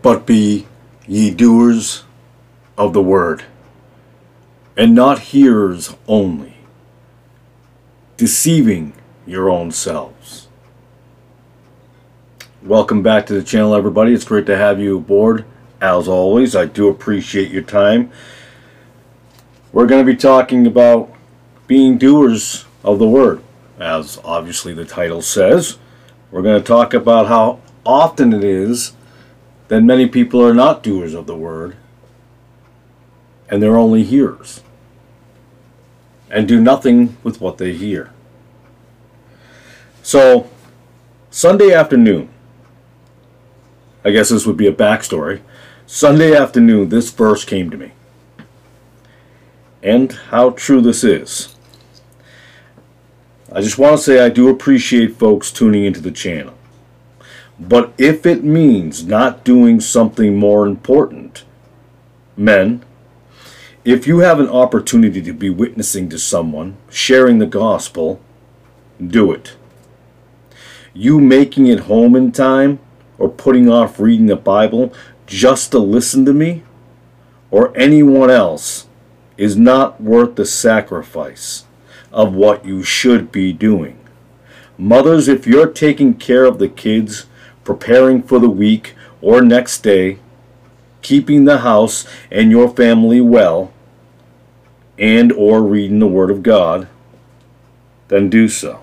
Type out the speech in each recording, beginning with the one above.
But be ye doers of the word, and not hearers only, deceiving your own selves. Welcome back to the channel, everybody. It's great to have you aboard. As always, I do appreciate your time. We're going to be talking about being doers of the word, as obviously the title says. We're going to talk about how often it is that many people are not doers of the word and they're only hearers and do nothing with what they hear. So, Sunday afternoon, I guess this would be a backstory. Sunday afternoon, this verse came to me. And how true this is. I just want to say I do appreciate folks tuning into the channel. But if it means not doing something more important, men, if you have an opportunity to be witnessing to someone, sharing the gospel, do it. You making it home in time or putting off reading the Bible just to listen to me or anyone else is not worth the sacrifice of what you should be doing. Mothers, if you're taking care of the kids, preparing for the week or next day, keeping the house and your family well, and or reading the Word of God, then do so.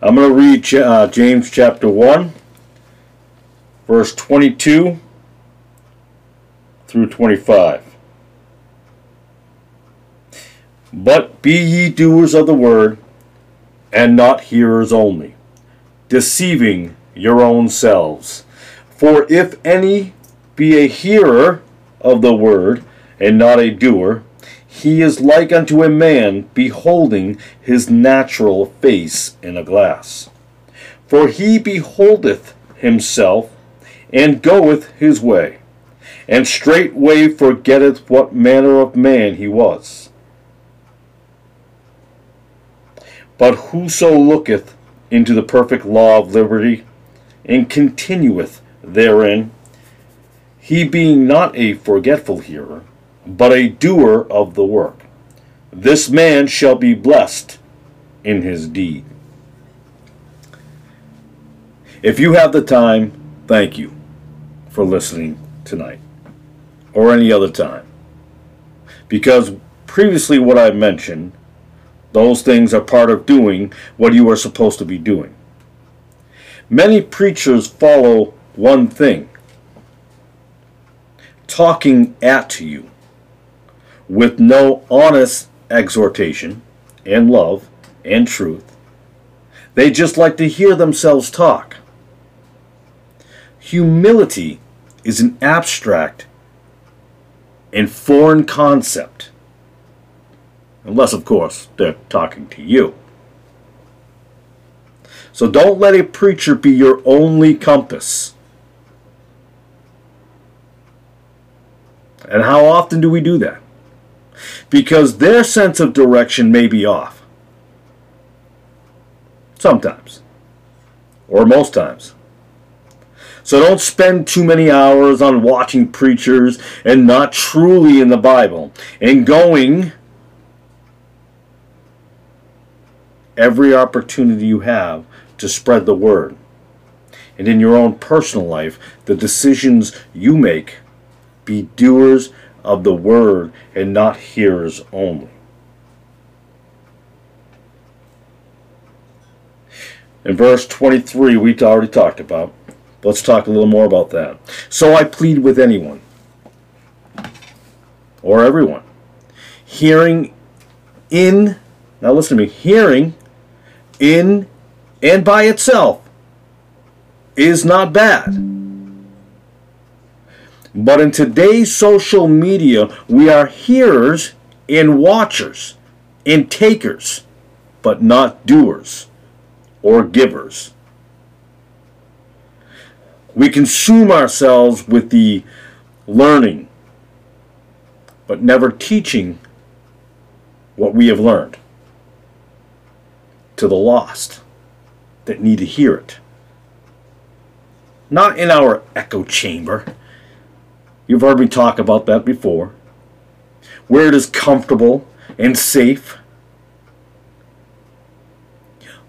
I'm going to read uh, James chapter 1, verse 22 through 25. But be ye doers of the word, and not hearers only, deceiving your own selves. For if any be a hearer of the word, and not a doer, he is like unto a man beholding his natural face in a glass. For he beholdeth himself, and goeth his way, and straightway forgetteth what manner of man he was. But whoso looketh into the perfect law of liberty, and continueth therein, he being not a forgetful hearer, but a doer of the work, this man shall be blessed in his deed. If you have the time, thank you for listening tonight or any other time. Because previously, what I mentioned those things are part of doing what you are supposed to be doing. Many preachers follow one thing talking at you with no honest exhortation and love and truth. They just like to hear themselves talk. Humility is an abstract and foreign concept Unless, of course, they're talking to you. So don't let a preacher be your only compass. And how often do we do that? Because their sense of direction may be off. Sometimes. Or most times. So don't spend too many hours on watching preachers and not truly in the Bible and going every opportunity you have to spread the word. And in your own personal life, the decisions you make be doers of the word and not hearers only. In verse 23, we already talked about. Let's talk a little more about that. So I plead with anyone, or everyone, hearing in, now listen to me, hearing in and by itself is not bad. But in today's social media, we are hearers and watchers and takers, but not doers or givers. We consume ourselves with the learning, but never teaching what we have learned to the lost that need to hear it. not in our echo chamber. You've heard me talk about that before. Where it is comfortable and safe.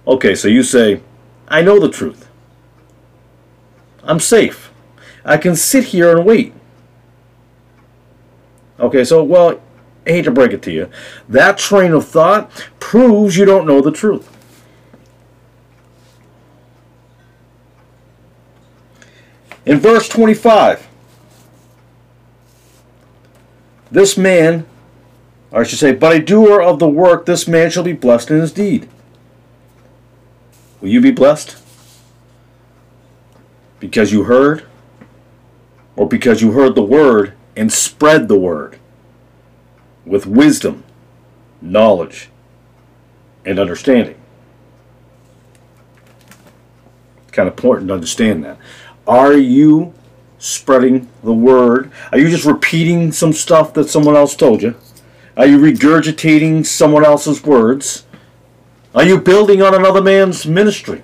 Okay, so you say, I know the truth. I'm safe. I can sit here and wait. Okay, so, well, I hate to break it to you. That train of thought proves you don't know the truth. In verse 25, this man, or I should say, but a doer of the work, this man shall be blessed in his deed. Will you be blessed? Because you heard? Or because you heard the word and spread the word with wisdom, knowledge, and understanding? It's kind of important to understand that. Are you spreading the word? Are you just repeating some stuff that someone else told you? Are you regurgitating someone else's words? Are you building on another man's ministry?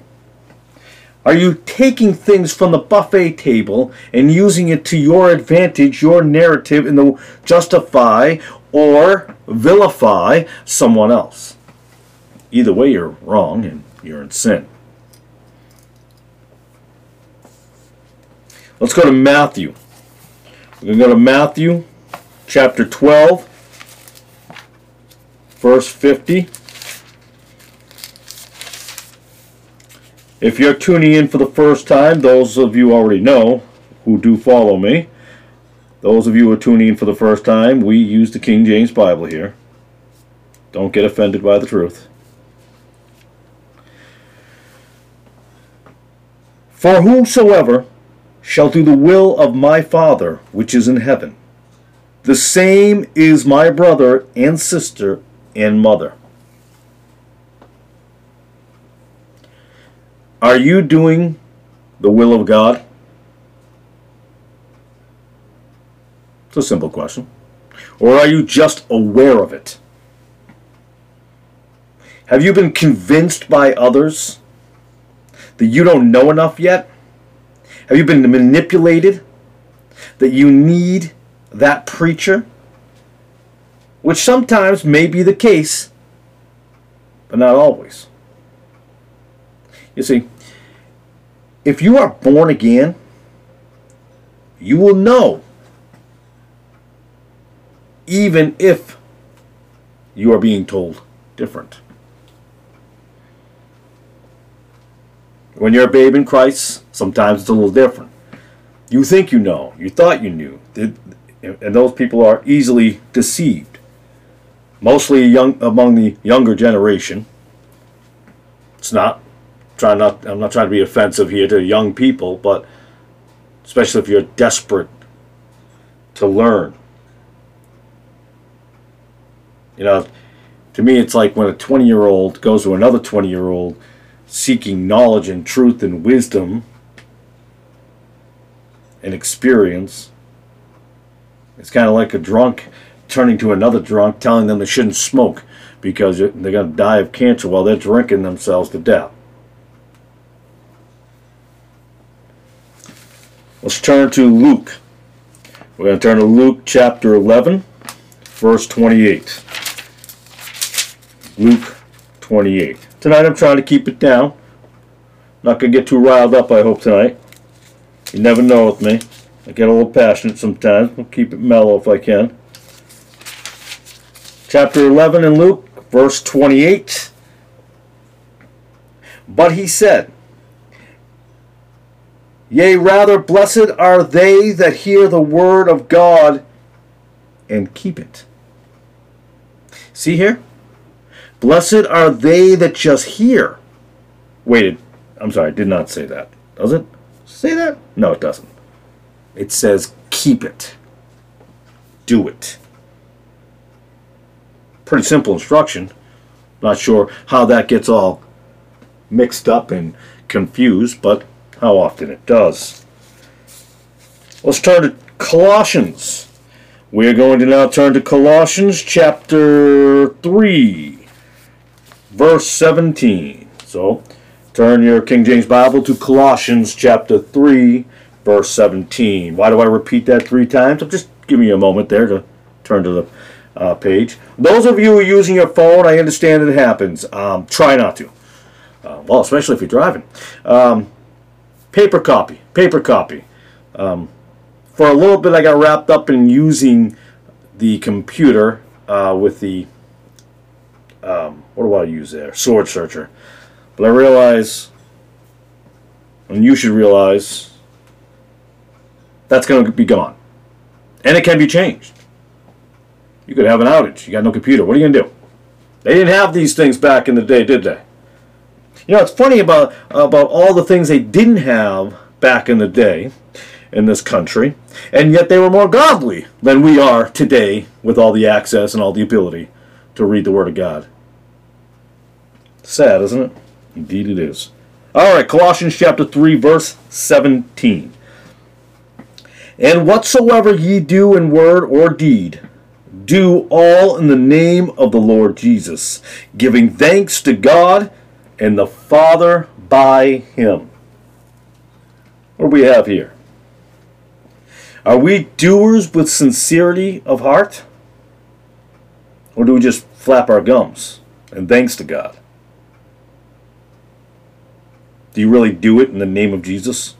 Are you taking things from the buffet table and using it to your advantage, your narrative, in the justify or vilify someone else? Either way, you're wrong and you're in sin. Let's go to Matthew. We're going to go to Matthew chapter 12, verse 50. If you're tuning in for the first time, those of you already know who do follow me. Those of you who are tuning in for the first time, we use the King James Bible here. Don't get offended by the truth. For whosoever shall do the will of my Father which is in heaven, the same is my brother and sister and mother. Are you doing the will of God? It's a simple question. Or are you just aware of it? Have you been convinced by others that you don't know enough yet? Have you been manipulated that you need that preacher? Which sometimes may be the case, but not always. You see, if you are born again, you will know, even if you are being told different. When you're a babe in Christ, sometimes it's a little different. You think you know, you thought you knew, and those people are easily deceived. Mostly young among the younger generation. It's not trying not I'm not trying to be offensive here to young people, but especially if you're desperate to learn. You know, to me it's like when a 20-year-old goes to another 20-year-old seeking knowledge and truth and wisdom and experience. It's kind of like a drunk turning to another drunk telling them they shouldn't smoke because they're going to die of cancer while they're drinking themselves to death. Let's turn to Luke. We're going to turn to Luke chapter 11, verse 28. Luke 28. Tonight I'm trying to keep it down. Not going to get too riled up, I hope, tonight. You never know with me. I get a little passionate sometimes. I'll keep it mellow if I can. Chapter 11 in Luke, verse 28. But he said, Yea, rather, blessed are they that hear the word of God and keep it. See here? Blessed are they that just hear. Wait, I'm sorry, did not say that. Does it say that? No, it doesn't. It says keep it. Do it. Pretty simple instruction. Not sure how that gets all mixed up and confused, but how often it does. Let's turn to Colossians. We are going to now turn to Colossians chapter 3, verse 17. So, Turn your King James Bible to Colossians chapter 3, verse 17. Why do I repeat that three times? Just give me a moment there to turn to the uh, page. Those of you who are using your phone, I understand it happens. Um, try not to. Uh, well, especially if you're driving. Um, paper copy. Paper copy. Um, for a little bit, I got wrapped up in using the computer uh, with the, um, what do I use there? SwordSearcher. But I realize, and you should realize, that's going to be gone. And it can be changed. You could have an outage. You got no computer. What are you going to do? They didn't have these things back in the day, did they? You know, it's funny about, about all the things they didn't have back in the day in this country, and yet they were more godly than we are today with all the access and all the ability to read the Word of God. Sad, isn't it? Indeed it is. All right, Colossians chapter 3, verse 17. And whatsoever ye do in word or deed, do all in the name of the Lord Jesus, giving thanks to God and the Father by him. What do we have here? Are we doers with sincerity of heart? Or do we just flap our gums and thanks to God? Do you really do it in the name of Jesus?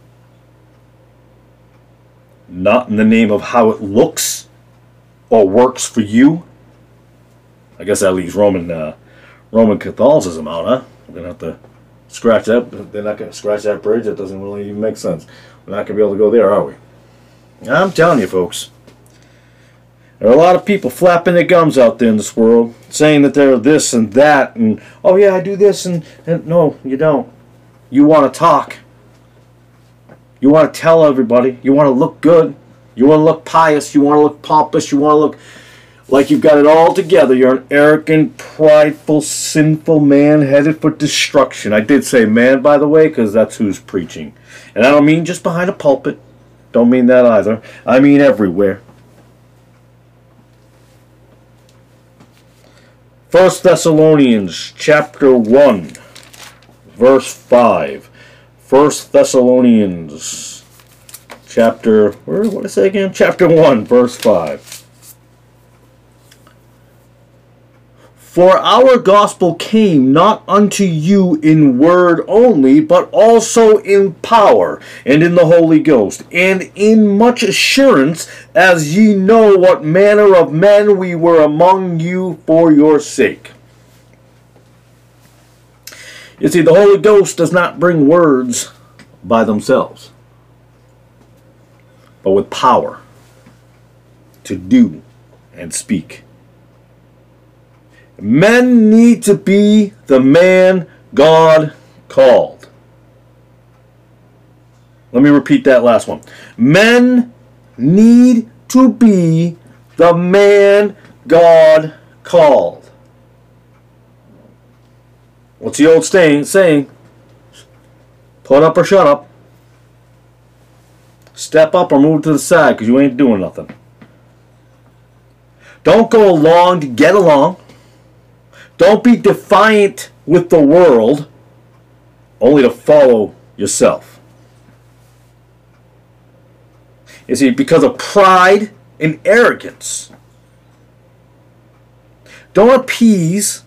Not in the name of how it looks or works for you? I guess that leaves Roman uh, Roman Catholicism out, huh? We're gonna have to scratch that. They're not gonna scratch that bridge. That doesn't really even make sense. We're not gonna be able to go there, are we? I'm telling you, folks. There are a lot of people flapping their gums out there in this world, saying that they're this and that, and oh yeah, I do this, and, and no, you don't. You want to talk. You want to tell everybody. You want to look good. You want to look pious. You want to look pompous. You want to look like you've got it all together. You're an arrogant, prideful, sinful man headed for destruction. I did say man, by the way, because that's who's preaching. And I don't mean just behind a pulpit. Don't mean that either. I mean everywhere. First Thessalonians chapter 1 verse 5. First Thessalonians chapter where what did I say again? Chapter 1 verse 5. For our gospel came not unto you in word only, but also in power, and in the Holy Ghost, and in much assurance, as ye know what manner of men we were among you for your sake. You see, the Holy Ghost does not bring words by themselves, but with power to do and speak. Men need to be the man God called. Let me repeat that last one. Men need to be the man God called. What's the old saying? Saying, put up or shut up. Step up or move to the side because you ain't doing nothing. Don't go along to get along. Don't be defiant with the world only to follow yourself. You see, because of pride and arrogance. Don't appease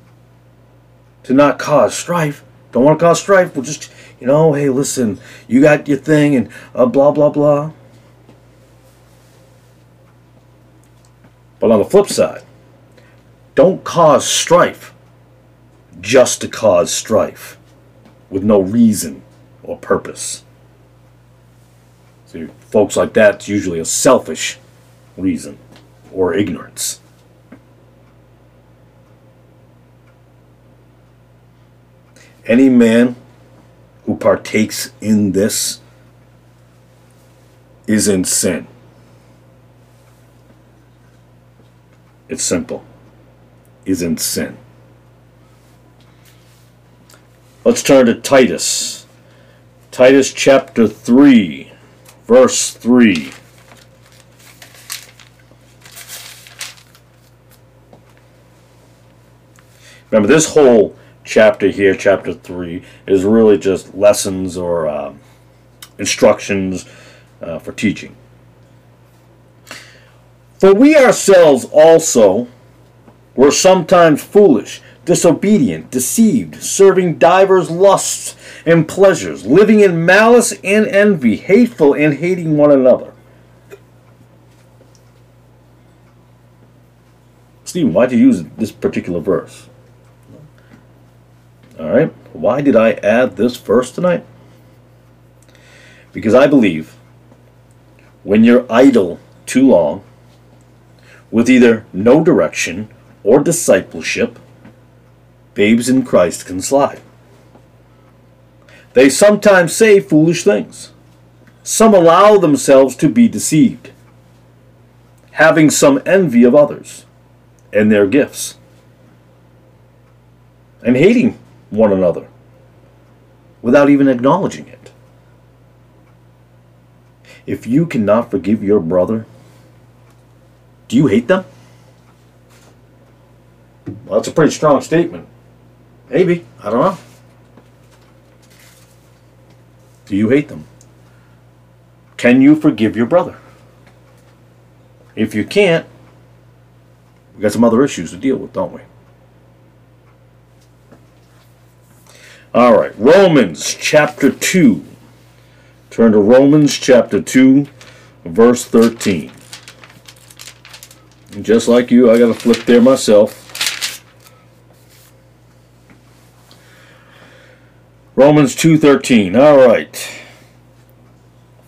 to not cause strife. Don't want to cause strife. Well, just, you know, hey, listen, you got your thing and uh, blah, blah, blah. But on the flip side, don't cause strife just to cause strife with no reason or purpose. See, folks like that, it's usually a selfish reason or ignorance. Any man who partakes in this is in sin. It's simple. Is in sin. Let's turn to Titus. Titus chapter 3, verse 3. Remember, this whole chapter here, chapter 3, is really just lessons or uh, instructions uh, for teaching. For we ourselves also were sometimes foolish, disobedient, deceived, serving divers lusts and pleasures, living in malice and envy, hateful and hating one another. Stephen, why did you use this particular verse? All right, why did I add this verse tonight? Because I believe when you're idle too long, with either no direction or discipleship, babes in Christ can slide. They sometimes say foolish things. Some allow themselves to be deceived, having some envy of others and their gifts, and hating one another without even acknowledging it. If you cannot forgive your brother, do you hate them? Well, that's a pretty strong statement. Maybe. I don't know. Do you hate them? Can you forgive your brother? If you can't, we got some other issues to deal with, don't we? All right, Romans chapter 2. Turn to Romans chapter 2, verse 13. And just like you, I got to flip there myself. Romans 2:13. All right.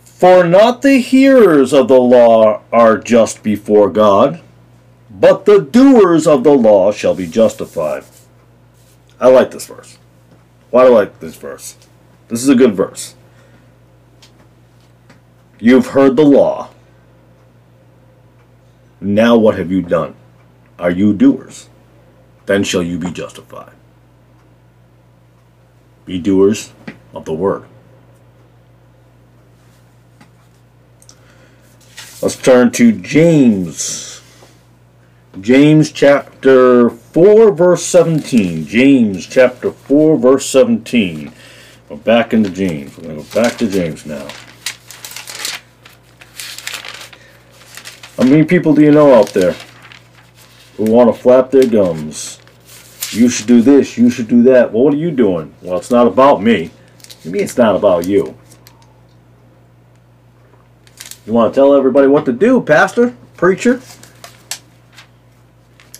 For not the hearers of the law are just before God, but the doers of the law shall be justified. I like this verse. Why do I like this verse? This is a good verse. You've heard the law. Now what have you done? Are you doers? Then shall you be justified. Be doers of the word. Let's turn to James. James chapter 4, verse 17. James chapter 4, verse 17. We're back into James. We're going to go back to James now. How many people do you know out there who want to flap their gums? You should do this, you should do that. Well, what are you doing? Well, it's not about me. You it's not about you? You want to tell everybody what to do, pastor, preacher?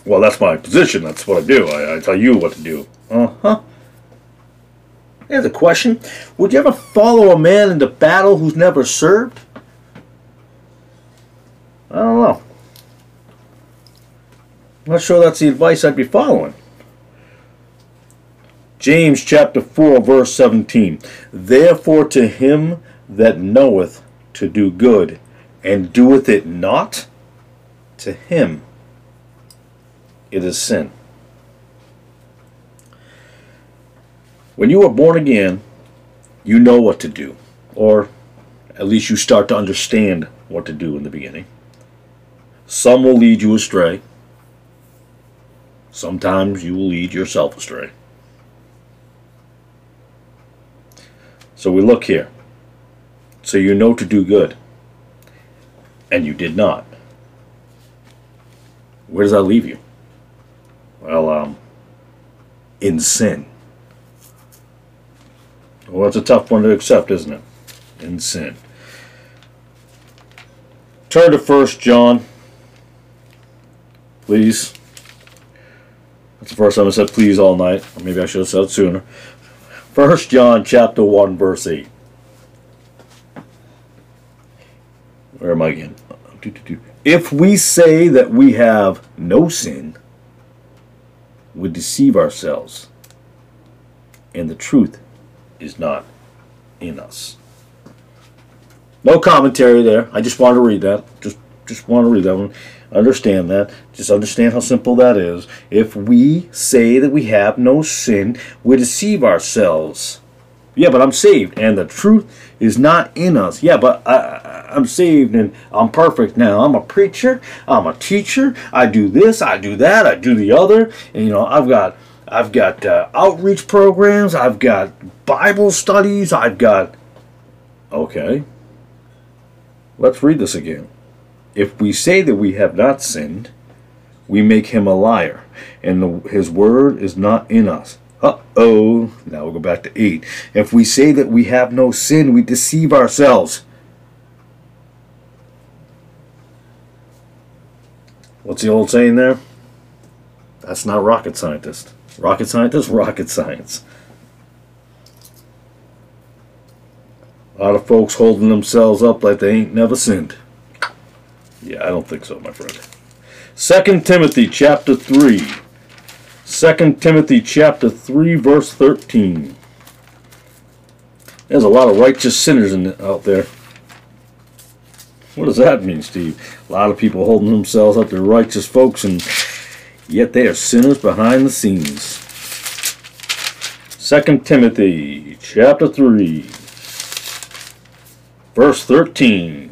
Well, that's my position. That's what I do. I, I tell you what to do. Uh-huh. Here's a question. Would you ever follow a man into battle who's never served? I don't know. I'm not sure that's the advice I'd be following. James chapter 4, verse 17. Therefore to him that knoweth to do good, and doeth it not, to him it is sin. When you are born again, you know what to do, or at least you start to understand what to do in the beginning. Some will lead you astray. Sometimes you will lead yourself astray. So we look here. So you know to do good. And you did not. Where does that leave you? Well, um, in sin. Well, it's a tough one to accept, isn't it? In sin. Turn to First John Please. That's the first time I said please all night. Maybe I should have said it sooner. First John chapter 1 verse 8. Where am I again? If we say that we have no sin, we deceive ourselves, and the truth is not in us. No commentary there. I just want to read that. Just just want to read that one. Understand that. Just understand how simple that is. If we say that we have no sin, we deceive ourselves. Yeah, but I'm saved, and the truth is not in us. Yeah, but I, I'm saved and I'm perfect now. I'm a preacher. I'm a teacher. I do this. I do that. I do the other. And you know, I've got I've got uh, outreach programs. I've got Bible studies. I've got. Okay. Let's read this again. If we say that we have not sinned, we make him a liar, and the, his word is not in us. Uh oh. Now we'll go back to 8. If we say that we have no sin, we deceive ourselves. What's the old saying there? That's not rocket scientist. Rocket scientist, rocket science. A lot of folks holding themselves up like they ain't never sinned. Yeah, I don't think so, my friend. Second Timothy chapter 3. 2 Timothy chapter 3 verse 13. There's a lot of righteous sinners in, out there. What does that mean, Steve? A lot of people holding themselves up to righteous folks and yet they are sinners behind the scenes. 2 Timothy chapter 3 verse 13.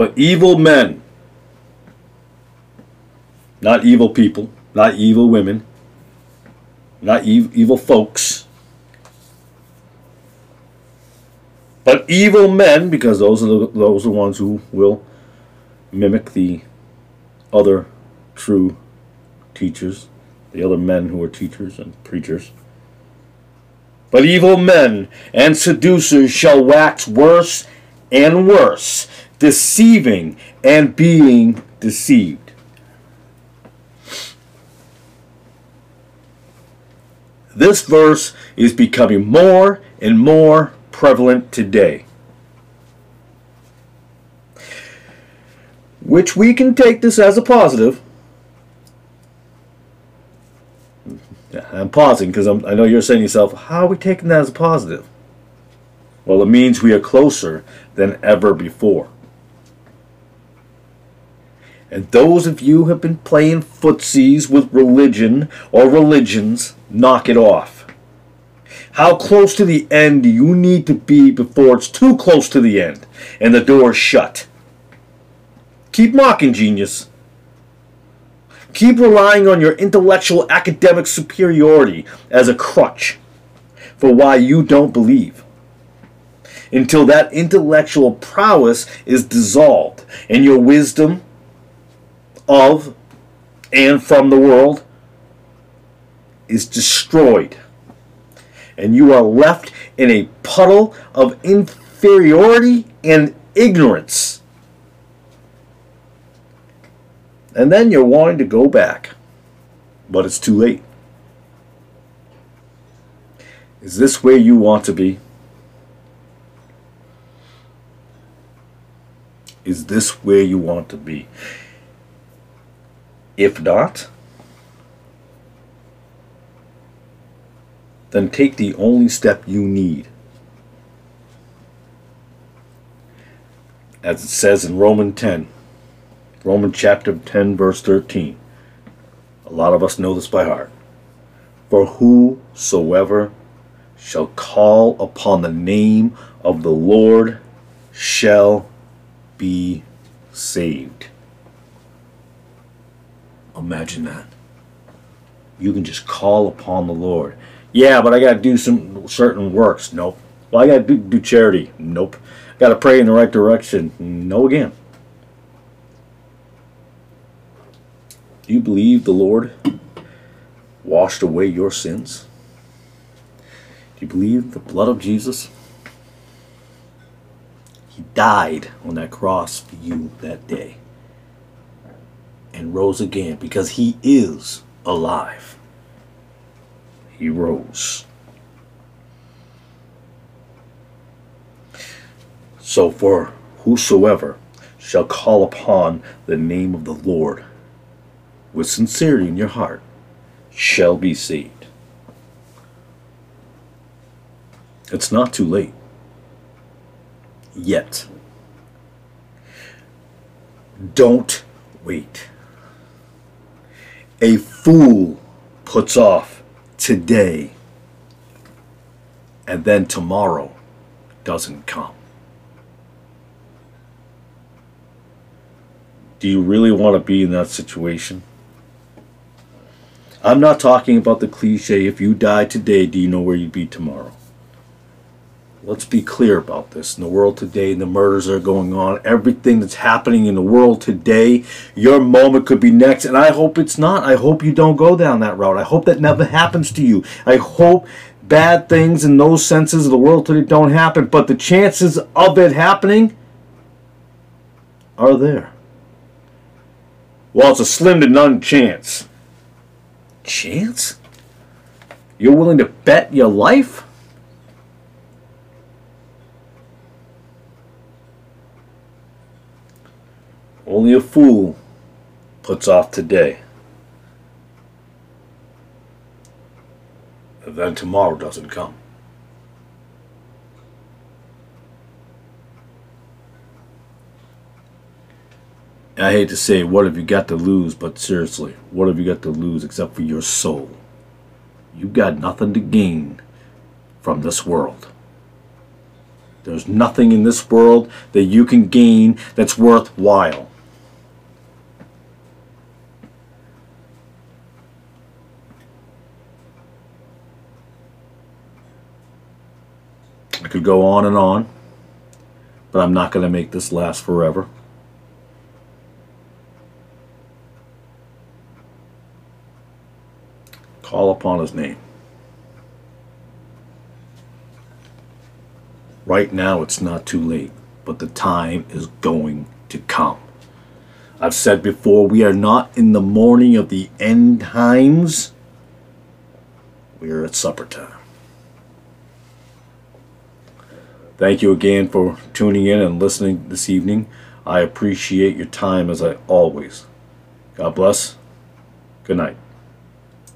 But evil men, not evil people, not evil women, not ev- evil folks, but evil men, because those are the, those are the ones who will mimic the other true teachers, the other men who are teachers and preachers. But evil men and seducers shall wax worse and worse, deceiving and being deceived. This verse is becoming more and more prevalent today. Which we can take this as a positive. I'm pausing because I know you're saying to yourself, how are we taking that as a positive? Well, it means we are closer than ever before. And those of you who have been playing footsies with religion or religions, knock it off. How close to the end do you need to be before it's too close to the end and the door is shut? Keep mocking, genius. Keep relying on your intellectual academic superiority as a crutch for why you don't believe. Until that intellectual prowess is dissolved and your wisdom of and from the world is destroyed. And you are left in a puddle of inferiority and ignorance. And then you're wanting to go back. But it's too late. Is this where you want to be? Is this where you want to be? If not, then take the only step you need. As it says in Romans 10, Romans chapter 10, verse 13. A lot of us know this by heart. For whosoever shall call upon the name of the Lord shall be saved. Imagine that. You can just call upon the Lord. Yeah, but I got to do some certain works. Nope. Well, I got to do, do charity. Nope. Got to pray in the right direction. No again. Do you believe the Lord washed away your sins? Do you believe the blood of Jesus? He died on that cross for you that day and rose again because he is alive. He rose. So, for whosoever shall call upon the name of the Lord with sincerity in your heart shall be saved. It's not too late. Yet. Don't wait. A fool puts off today and then tomorrow doesn't come. Do you really want to be in that situation? I'm not talking about the cliche, if you die today, do you know where you'd be tomorrow? Let's be clear about this. In the world today, the murders are going on, everything that's happening in the world today, your moment could be next. And I hope it's not. I hope you don't go down that route. I hope that never happens to you. I hope bad things in those senses of the world today don't happen. But the chances of it happening are there. Well, it's a slim to none chance. Chance? You're willing to bet your life? Only a fool puts off today. And then tomorrow doesn't come. I hate to say, what have you got to lose? But seriously, what have you got to lose except for your soul? You've got nothing to gain from this world. There's nothing in this world that you can gain that's worthwhile. Could go on and on, but I'm not going to make this last forever. Call upon his name. Right now, it's not too late, but the time is going to come. I've said before, we are not in the morning of the end times. We are at supper time. Thank you again for tuning in and listening this evening. I appreciate your time as I always. God bless. Good night.